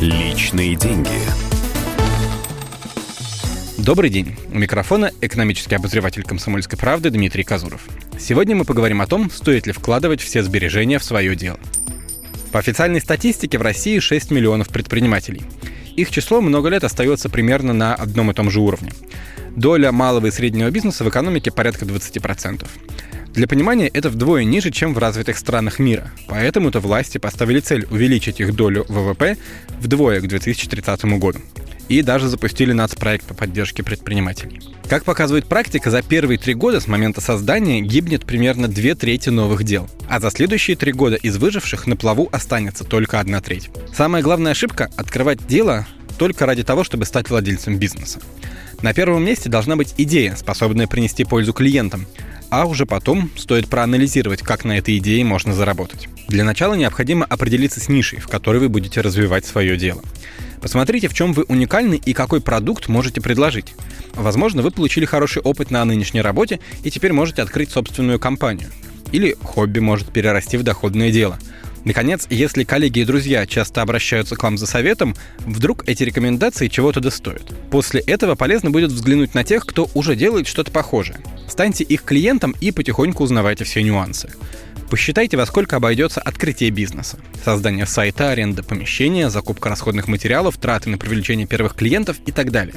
Личные деньги. Добрый день. У микрофона экономический обозреватель «Комсомольской правды» Дмитрий Казуров. Сегодня мы поговорим о том, стоит ли вкладывать все сбережения в свое дело. По официальной статистике в России 6 миллионов предпринимателей. Их число много лет остается примерно на одном и том же уровне. Доля малого и среднего бизнеса в экономике порядка 20%. Для понимания, это вдвое ниже, чем в развитых странах мира. Поэтому-то власти поставили цель увеличить их долю ВВП вдвое к 2030 году. И даже запустили нацпроект по поддержке предпринимателей. Как показывает практика, за первые три года с момента создания гибнет примерно две трети новых дел. А за следующие три года из выживших на плаву останется только одна треть. Самая главная ошибка – открывать дело только ради того, чтобы стать владельцем бизнеса. На первом месте должна быть идея, способная принести пользу клиентам, а уже потом стоит проанализировать, как на этой идее можно заработать. Для начала необходимо определиться с нишей, в которой вы будете развивать свое дело. Посмотрите, в чем вы уникальны и какой продукт можете предложить. Возможно, вы получили хороший опыт на нынешней работе и теперь можете открыть собственную компанию. Или хобби может перерасти в доходное дело – Наконец, если коллеги и друзья часто обращаются к вам за советом, вдруг эти рекомендации чего-то достоят. После этого полезно будет взглянуть на тех, кто уже делает что-то похожее. Станьте их клиентом и потихоньку узнавайте все нюансы. Посчитайте, во сколько обойдется открытие бизнеса. Создание сайта, аренда помещения, закупка расходных материалов, траты на привлечение первых клиентов и так далее.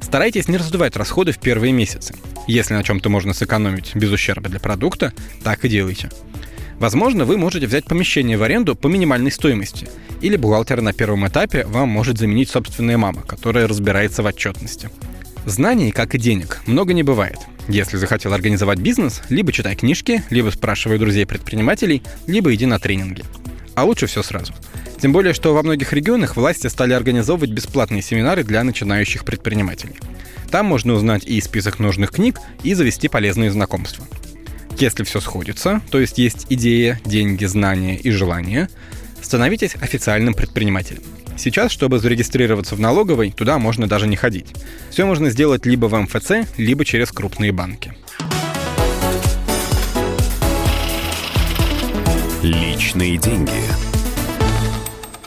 Старайтесь не раздувать расходы в первые месяцы. Если на чем-то можно сэкономить без ущерба для продукта, так и делайте. Возможно, вы можете взять помещение в аренду по минимальной стоимости. Или бухгалтер на первом этапе вам может заменить собственная мама, которая разбирается в отчетности. Знаний, как и денег, много не бывает. Если захотел организовать бизнес, либо читай книжки, либо спрашивай друзей-предпринимателей, либо иди на тренинги. А лучше все сразу. Тем более, что во многих регионах власти стали организовывать бесплатные семинары для начинающих предпринимателей. Там можно узнать и список нужных книг, и завести полезные знакомства. Если все сходится, то есть есть идея, деньги, знания и желание, становитесь официальным предпринимателем. Сейчас, чтобы зарегистрироваться в налоговой, туда можно даже не ходить. Все можно сделать либо в МФЦ, либо через крупные банки. Личные деньги.